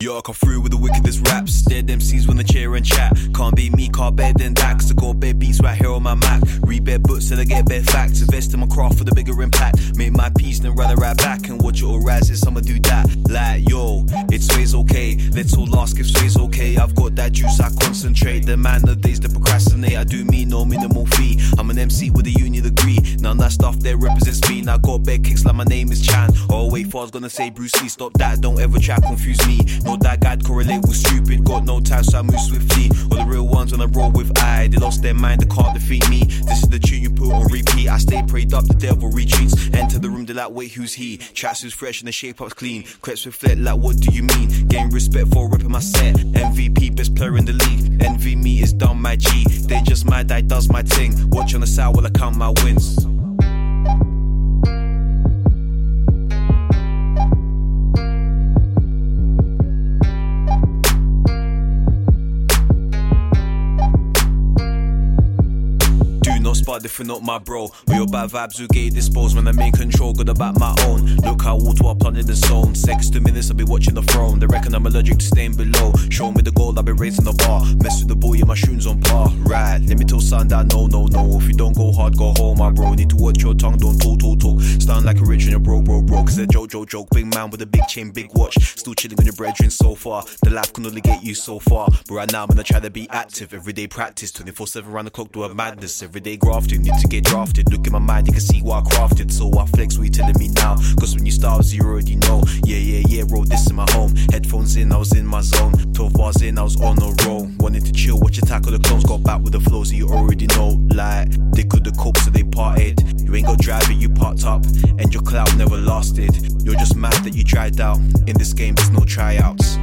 Yo, I come through with the wickedest raps. Dead MCs when the chair and chat. Can't be me, can't better than that. I got bare beats right here on my Mac. Read bare books till I get bare facts. Invest in my craft for the bigger impact. Make my peace, then run it right back. And watch it all rise, yes, I'ma do that. Like, yo, it's sways okay. Let's all ask if sways okay. I've got that juice, I concentrate. The man the days that procrastinate. I do me, no minimal fee. I'm an MC with a uni degree. None that stuff there represents me. Now got bare kicks like my name is Chan. Oh, wait, for I was gonna say Bruce Lee. Stop that, don't ever try confuse me. No, that guy'd correlate with stupid. Got no time, so I move swiftly. All the real ones on the roll with I, they lost their mind, they can't defeat me. This is the tune you put on repeat. I stay prayed up, the devil retreats. Enter the room, they like, wait, who's he? Tracks who's fresh and the shape up's clean. Creps reflect, like, what do you mean? Gain respect for ripping my set. MVP, best player in the league. Envy me my G. They just mad, I does my thing. Watch on the side while I count my wins. Not spot if you're not my bro. Or your bad vibes who get disposed when I'm in control, good about my own. Look how water I planted the zone. Six two minutes, I'll be watching the throne. They reckon I'm allergic to staying below. Show me the goal, I'll be raising the bar. Mess with the boy, yeah, my shoes on par. Right, let me tell sundown, no, no, no. If you don't go hard, go home, my bro. Need to watch your tongue, don't talk, talk, talk. Like a your bro, bro, bro. Cause they're joke, joke. Big man with a big chain, big watch. Still chilling on your brethren so far. The life can only get you so far. But right now, I'm gonna try to be active. Everyday practice, 24 7 round the clock, do a madness. Everyday grafting, need to get drafted. Look in my mind, you can see what I crafted. So I flex, what you telling me now? Cause when you start, you already know. Yeah, yeah, yeah, bro, this in my home. Headphones in, I was in my zone. 12 bars in, I was on a roll. Wanted to chill, watch you tackle the clones. Got back with the flows, so you already know. Like, You're just mad that you tried out. In this game, there's no tryouts.